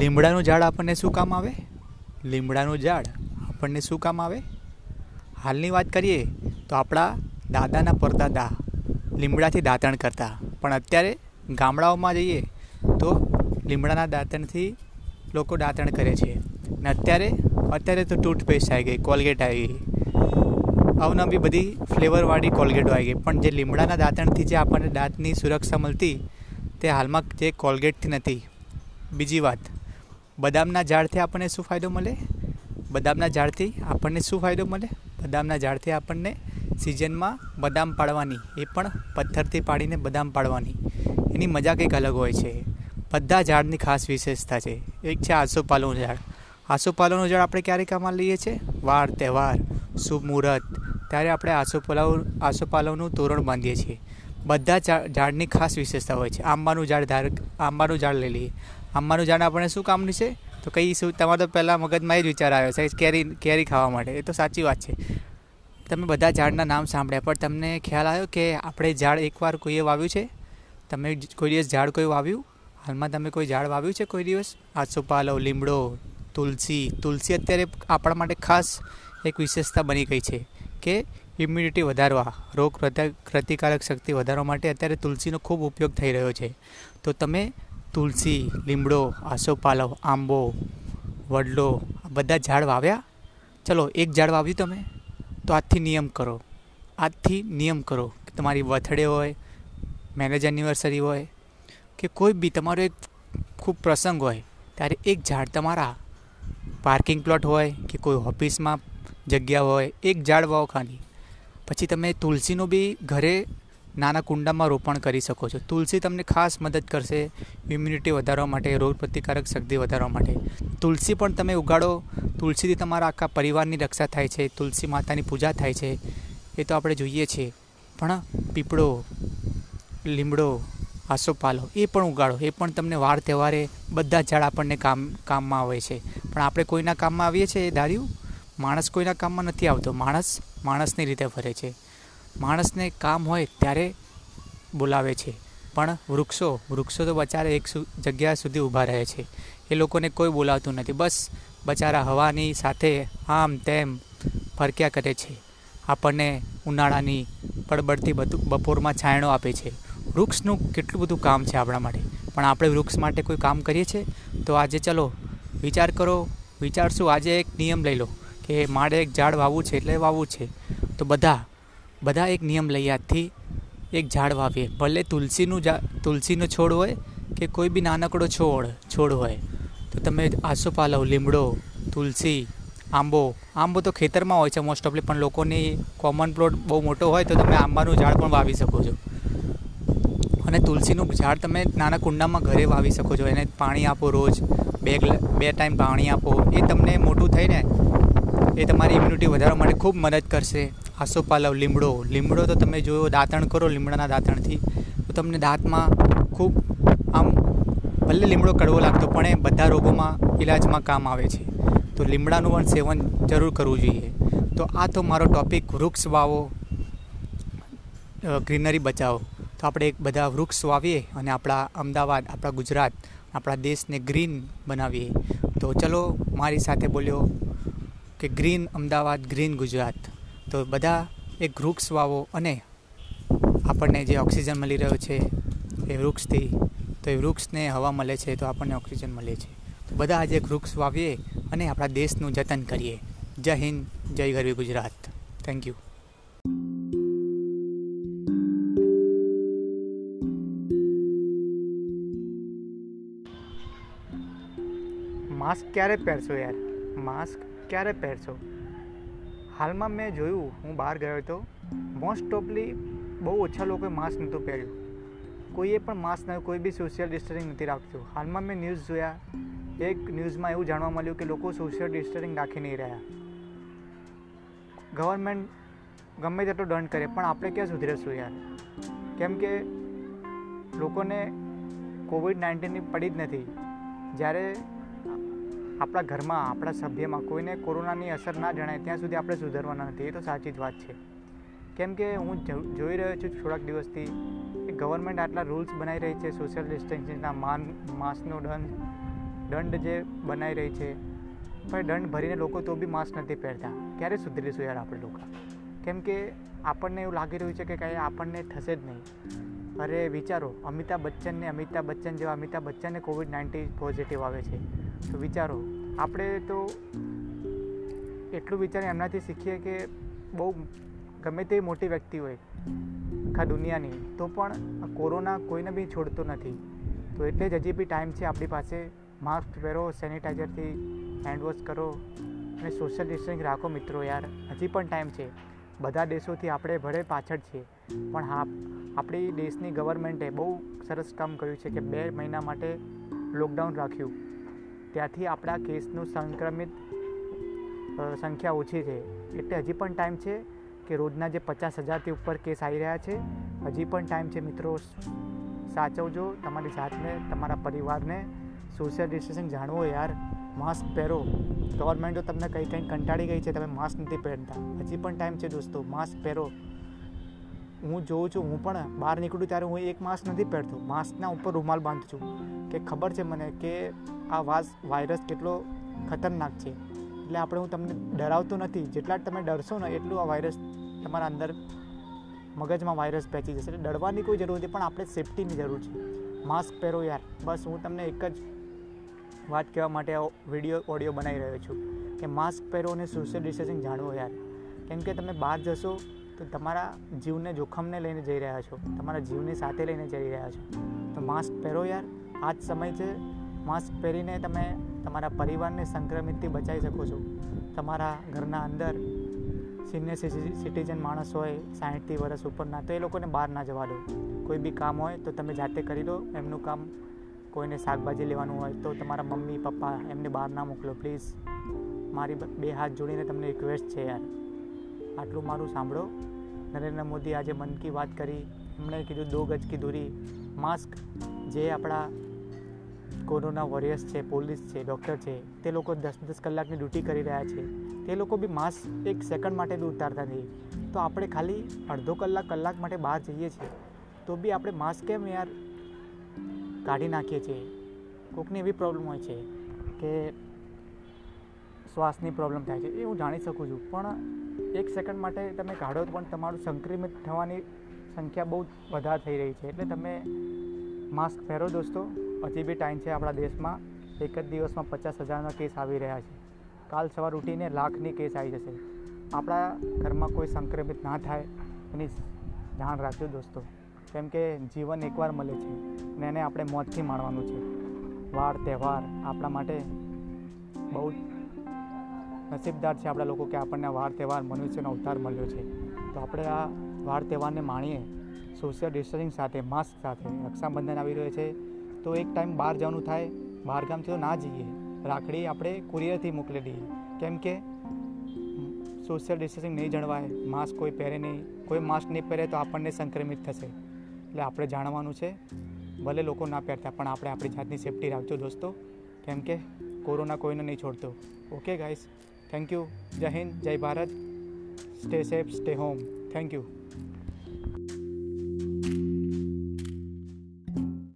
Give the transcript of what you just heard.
લીમડાનું ઝાડ આપણને શું કામ આવે? લીમડાનું ઝાડ આપણને શું કામ આવે? હાલની વાત કરીએ તો આપણા દાદાના પરદાદા લીમડાથી દાંતણ કરતા. પણ અત્યારે ગામડાઓમાં જઈએ તો લીમડાના દાંતણથી લોકો દાંતણ કરે છે. ને અત્યારે અત્યારે તો ટૂથપેસ્ટ આવી ગઈ, કોલગેટ આવી ગઈ. અવનવી બધી ફ્લેવરવાળી કોલગેટો આવી ગઈ. પણ જે લીમડાના દાંતણથી જે આપણને દાંતની સુરક્ષા મળતી, તે હાલમાં જે કોલગેટથી નથી. બીજી વાત બદામના ઝાડથી આપણને શું ફાયદો મળે? બદામના ઝાડથી આપણને શું ફાયદો મળે? બદામના ઝાડથી આપણને સિઝનમાં બદામ પાડવાની, એ પણ પથ્થરથી પાડીને બદામ પાડવાની. એની મજા કંઈક અલગ હોય છે. બધા ઝાડની ખાસ વિશેષતા છે. એક છે આસોપાલવનું ઝાડ. આસોપાલવનું ઝાડ આપણે ક્યારે કામમાં લઈએ છીએ વાર, તહેવાર, શુભ મુહૂર્ત. ત્યારે આપણે આસોપાલવ, આસોપાલવનું તોરણ બાંધીએ છીએ. બધા ઝાડની ખાસ વિશેષતા હોય છે. આંબાનું ઝાડ ધાર, આંબાનું ઝાડ લઈ લઈએ. આંબાનું ઝાડ આપણે શું કામનું છે? તો કઈ શું, તમારે તો પહેલાં મગજમાં એ જ વિચાર આવ્યો છે કેરી કેરી ખાવા માટે. એ તો સાચી વાત છે. તમે બધા ઝાડના નામ સાંભળ્યા, પણ તમને ખ્યાલ આવ્યો કે આપણે ઝાડ એકવાર કોઈએ વાવ્યું છે? તમે કોઈ દિવસ ઝાડ કોઈ વાવ્યું? હાલમાં તમે કોઈ ઝાડ વાવ્યું છે કોઈ દિવસ? આસોપાલવ, લીમડો, તુલસી. તુલસી અત્યારે આપણા માટે ખાસ એક વિશેષતા બની ગઈ છે કે ઇમ્યુનિટી વધારવા, રોગ પ્રતિકારક શક્તિ વધારવા માટે અત્યારે તુલસીનો ખૂબ ઉપયોગ થઈ રહ્યો છે. તો તમે તુલસી, લીમડો, આસોપાલવ, આંબો, વડલો, આ બધા ઝાડ વાવ્યા? ચલો, એક ઝાડ વાવ્યું તમે? તો આજથી નિયમ કરો. આજથી નિયમ કરો કે તમારી બર્થડે હોય, મેરેજ એનિવર્સરી હોય, કે કોઈ બી તમારો એક ખૂબ પ્રસંગ હોય, ત્યારે એક ઝાડ તમારા પાર્કિંગ પ્લોટ હોય કે કોઈ ઓફિસમાં જગ્યા હોય, એક ઝાડ વાવો ખાલી. પછી તમે તુલસીનું બી ઘરે નાના કુંડામાં રોપણ કરી શકો છો. તુલસી તમને ખાસ મદદ કરશે ઇમ્યુનિટી વધારવા માટે, રોગ પ્રતિકારક શક્તિ વધારવા માટે. તુલસી પણ તમે ઉગાડો. તુલસીથી તમારા આખા પરિવારની રક્ષા થાય છે. તુલસી માતાની પૂજા થાય છે. એ તો આપણે જોઈએ છીએ. પણ પીપળો, લીમડો, આસોપાલો એ પણ ઉગાડો. એ પણ તમને વાર તહેવારે બધા ઝાડ આપણને કામ, કામમાં આવે છે. પણ આપણે કોઈના કામમાં આવીએ છીએ, એ ધાર્યું? માણસ કોઈના કામમાં નથી આવતો. માણસ, માણસની રીતે ફરે છે. માણસને કામ હોય ત્યારે બોલાવે છે. પણ વૃક્ષો વૃક્ષો તો બચારે એક જગ્યા સુધી ઊભા રહે છે. એ લોકોને કોઈ બોલાવતું નથી. બસ બચારા હવાની સાથે આમ તેમ ફરક્યા કરે છે. આપણને ઉનાળાની પડબડતી બધું બપોરમાં છાંયણો આપે છે. વૃક્ષનું કેટલું બધું કામ છે આપણા માટે. પણ આપણે વૃક્ષ માટે કોઈ કામ કરીએ છીએ તો આજે ચલો, વિચાર કરો, વિચારશું. આજે એક નિયમ લઈ લો કે મારે એક ઝાડ વાવવું છે એટલે વાવવું છે. તો બધા બધા એક નિયમ લઈએ, આજથી એક ઝાડ વાવીએ. ભલે તુલસીનું તુલસીનો છોડ હોય કે કોઈ બી નાનકડો છોડ છોડ હોય, તો તમે આસોપાલવ, લીમડો, તુલસી, આંબો આંબો તો ખેતરમાં હોય છે મોસ્ટ ઓફલી પણ લોકોની કોમન પ્લોટ બહુ મોટો હોય તો તમે આંબાનું ઝાડ પણ વાવી શકો છો. અને તુલસીનું ઝાડ તમે નાના કુંડામાં ઘરે વાવી શકો છો. એને પાણી આપો રોજ, બે બે ટાઈમ પાણી આપો. એ તમને મોટું થઈને એ તમારી ઇમ્યુનિટી વધારવા માટે ખૂબ મદદ કરશે. આસોપાલવ લીમડો. લીમડો તો તમે જો દાંતણ કરો લીમડાના દાંતણથી, તો તમને દાંતમાં ખૂબ આમ ભલે લીમડો કડવો લાગતો, પણ એ બધા રોગોમાં ઇલાજમાં કામ આવે છે. તો લીમડાનું પણ સેવન જરૂર કરવું જોઈએ. તો આ તો મારો ટોપિક, વૃક્ષ વાવો ગ્રીનરી બચાવો. તો આપણે એક બધા વૃક્ષ વાવીએ અને આપણા અમદાવાદ, આપણા ગુજરાત, આપણા દેશને ગ્રીન બનાવીએ. તો ચલો મારી સાથે બોલ્યો કે ગ્રીન અમદાવાદ, ગ્રીન ગુજરાત. તો બધા એક વૃક્ષ વાવો અને આપણને જે ઓક્સિજન મળી રહ્યો છે એ વૃક્ષથી, તો એ વૃક્ષને હવા મળે છે તો આપણને ઓક્સિજન મળે છે. તો બધા આજે વૃક્ષ વાવીએ અને આપણા દેશનું જતન કરીએ. જય હિન્દ, જય ગરવી ગુજરાત. થેન્ક યુ માસ્ક ક્યારે પહેરશો યાર? માસ્ક ક્યારે પહેરશો? હાલમાં મેં જોયું, હું બહાર ગયો હતો. મોસ્ટ ઓફલી બહુ ઓછા લોકોએ માસ્ક નહોતું પહેર્યું. કોઈએ પણ માસ્ક ન, કોઈ બી સોશિયલ ડિસ્ટન્સિંગ નથી રાખતું. હાલમાં મેં ન્યૂઝ જોયા. એક ન્યૂઝમાં એવું જાણવા મળ્યું કે લોકો સોશિયલ ડિસ્ટન્સિંગ રાખી નહીં રહ્યા. ગવર્મેન્ટ ગમે તેટલો દંડ કરે, પણ આપણે ક્યાં સુધરીશું યાર? કેમ કે લોકોને કોવિડ નાઇન્ટીનની પડી જ નથી. જ્યારે આપણા ઘરમાં, આપણા સભ્યમાં કોઈને કોરોનાની અસર ના જણાય, ત્યાં સુધી આપણે સુધારવાના નથી. એ તો સાચી જ વાત છે. કેમ કે હું જોઈ રહ્યો છું થોડાક દિવસથી ગવર્મેન્ટ આટલા રૂલ્સ બનાવી રહી છે સોશિયલ ડિસ્ટન્સિંગના માન, માસ્કનો દંડ દંડ જે બનાવી રહી છે. પણ દંડ ભરીને લોકો તો બી માસ્ક નથી પહેરતા. ક્યારે સુધરીશું યાર આપણે લોકો? કેમ કે આપણને એવું લાગી રહ્યું છે કે કાંઈ આપણને થશે જ નહીં. અરે વિચારો, અમિતાભ બચ્ચનને અમિતાભ બચ્ચન જેવા અમિતાભ બચ્ચનને કોવિડ નાઇન્ટીન પોઝિટિવ આવે છે. તો વિચારો, આપણે તો એટલું વિચારી એમનાથી શીખીએ કે બહુ ગમે તે મોટી વ્યક્તિ હોય, આખા દુનિયાની, તો પણ કોરોના કોઈને બી છોડતો નથી. તો એટલે જ હજી બી ટાઈમ છે આપણી પાસે. માસ્ક પહેરો, સેનિટાઈઝરથી હેન્ડવોશ કરો અને સોશિયલ ડિસ્ટન્સ રાખો મિત્રો યાર. હજી પણ ટાઈમ છે. બધા દેશોથી આપણે ભલે પાછળ છીએ, પણ હા, આપણી દેશની ગવર્મેન્ટે બહુ સરસ કામ કર્યું છે કે બે મહિના માટે લોકડાઉન રાખ્યું. ત્યાંથી આપણા કેસનું સંક્રમિત સંખ્યા ઓછી છે. એટલે હજી પણ ટાઈમ છે કે રોજના જે પચાસ હજારથી ઉપર કેસ આવી રહ્યા છે, હજી પણ ટાઈમ છે મિત્રો સાચવજો. તમારી જાતને, તમારા પરિવારને સોશિયલ ડિસ્ટન્સિંગ જાણવો યાર. માસ્ક પહેરો. ગવર્મેન્ટો તમને કંઈ કંઈ કંટાળી ગઈ છે, તમે માસ્ક નથી પહેરતા. હજી પણ ટાઈમ છે દોસ્તો માસ્ક પહેરો. હું જોઉં છું, હું પણ બહાર નીકળું ત્યારે હું એક માસ્ક નથી પહેરતો. માસ્કના ઉપર રૂમાલ બાંધું છું કે ખબર છે મને કે આ વાસ, વાયરસ કેટલો ખતરનાક છે. એટલે આપણે હું તમને ડરાવતો નથી. જેટલા તમે ડરશો ને એટલું આ વાયરસ તમારા અંદર મગજમાં વાયરસ પહોંચી જશે. એટલે ડરવાની કોઈ જરૂર નથી, પણ આપણે સેફટીની જરૂર છે. માસ્ક પહેરો યાર. બસ હું તમને એક જ વાત કહેવા માટે વીડિયો, ઓડિયો બનાવી રહ્યો છું કે માસ્ક પહેરો અને સોશિયલ ડિસ્ટન્સિંગ જાણવો યાર. કેમ કે તમે બહાર જશો તો તમારા જીવને જોખમને લઈને જઈ રહ્યા છો, તમારા જીવને સાથે લઈને જઈ રહ્યા છો. તો માસ્ક પહેરો યાર. આ જ સમય છે માસ્ક પહેરીને તમે તમારા પરિવારને સંક્રમિતથી બચાવી શકો છો. તમારા ઘરના અંદર સિનિયર સિટીઝન માણસ હોય, સાહીઠથી વર્ષ ઉપરના, તો એ લોકોને બહાર ના જવા દો. કોઈ બી કામ હોય તો તમે જાતે કરી દો, એમનું કામ કોઈને શાકભાજી લેવાનું હોય તો તમારા મમ્મી, પપ્પા એમને બહાર ના મોકલો પ્લીઝ મારી બે હાથ જોડીને તમને રિક્વેસ્ટ છે યાર. આટલું મારું સાંભળો. નરેન્દ્ર મોદી આજે મન કી વાત કરી. એમણે કીધું, દો ગજ કી દૂરી. માસ્ક જે આપણા કોરોના વોરિયર્સ છે પોલીસ છે ડૉક્ટર છે, તે લોકો દસ દસ કલાકની ડ્યુટી કરી રહ્યા છે. તે લોકો બી માસ્ક એક સેકન્ડ માટે બી ઉતારતા નથી તો આપણે ખાલી અડધો કલાક કલાક માટે બહાર જઈએ છીએ. તો બી આપણે માસ્ક કેમ યાર કાઢી નાખીએ છીએ? કોઈકની એવી પ્રોબ્લેમ હોય છે કે શ્વાસની પ્રોબ્લેમ થાય છે. એ હું જાણી શકું છું, પણ એક સેકન્ડ માટે તમે કાઢો પણ તમારું સંક્રમિત થવાની સંખ્યા બહુ વધારે થઈ રહી છે. એટલે તમે માસ્ક પહેરો દોસ્તો. હજી બી ટાઈમ છે આપણા દેશમાં. એક જ દિવસમાં પચાસ હજારના કેસ આવી રહ્યા છે. કાલ સવાર ઉઠીને લાખની કેસ આવી જશે. આપણા ઘરમાં કોઈ સંક્રમિત ના થાય એની ધ્યાન રાખજો દોસ્તો. કેમ કે જીવન એકવાર મળે છે ને એને આપણે મોતથી માણવાનું છે. વાર, તહેવાર આપણા માટે બહુ નસીબદાર છે આપણા લોકો કે આપણને વાર તહેવાર મનુષ્યનો અવતાર મળ્યો છે. તો આપણે આ વાર તહેવારને માણીએ સોશિયલ ડિસ્ટન્સિંગ સાથે માસ્ક સાથે. રક્ષાબંધન આવી રહ્યો છે. તો એક ટાઈમ બહાર જવાનું થાય બહાર ગામથી તો ના જઈએ. રાખડી આપણે કુરિયરથી મોકલી દઈએ. કેમ કે સોશિયલ ડિસ્ટન્સિંગ નહીં જળવાય માસ્ક કોઈ પહેરે નહીં. કોઈ માસ્ક નહીં પહેરે તો આપણને સંક્રમિત થશે. એટલે આપણે જાણવાનું છે, ભલે લોકો ના પહેરતા, પણ આપણે આપણી જાતની સેફટી રાખજો દોસ્તો. કેમ કે, કોરોના કોઈને નહીં છોડતો. ઓકે ગાઈસ થેન્ક યુ જય હિન્દ જય Bharat stay safe stay home thank you